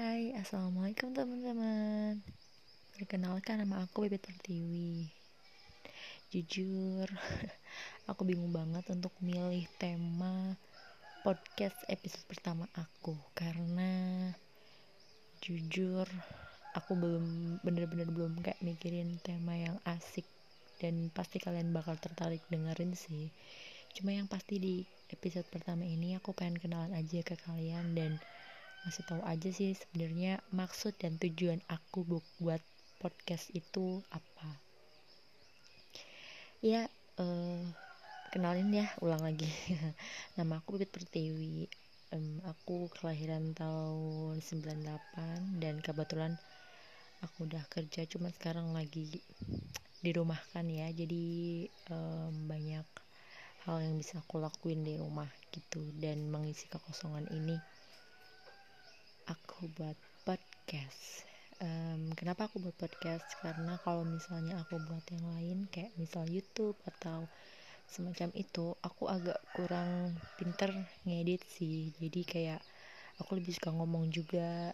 Assalamualaikum teman-teman. Perkenalkan nama aku Bebet Pertiwi. Jujur Aku bingung banget untuk milih tema Podcast episode pertama aku. Karena Jujur Aku belum Bener-bener belum kayak mikirin tema yang asik. Dan pasti kalian bakal tertarik dengerin sih. Cuma yang pasti di episode pertama ini Aku pengen kenalan aja ke kalian Dan ngasih tahu aja sih sebenarnya maksud dan tujuan aku buat podcast itu apa. Ya uh, kenalin ya ulang lagi. Nama aku Bibit Pertiwi. Um, aku kelahiran tahun 98 dan kebetulan aku udah kerja cuma sekarang lagi di rumah kan ya. Jadi um, banyak hal yang bisa aku lakuin di rumah gitu dan mengisi kekosongan ini aku buat podcast. Um, kenapa aku buat podcast? Karena kalau misalnya aku buat yang lain kayak misal YouTube atau semacam itu aku agak kurang pinter ngedit sih. Jadi kayak aku lebih suka ngomong juga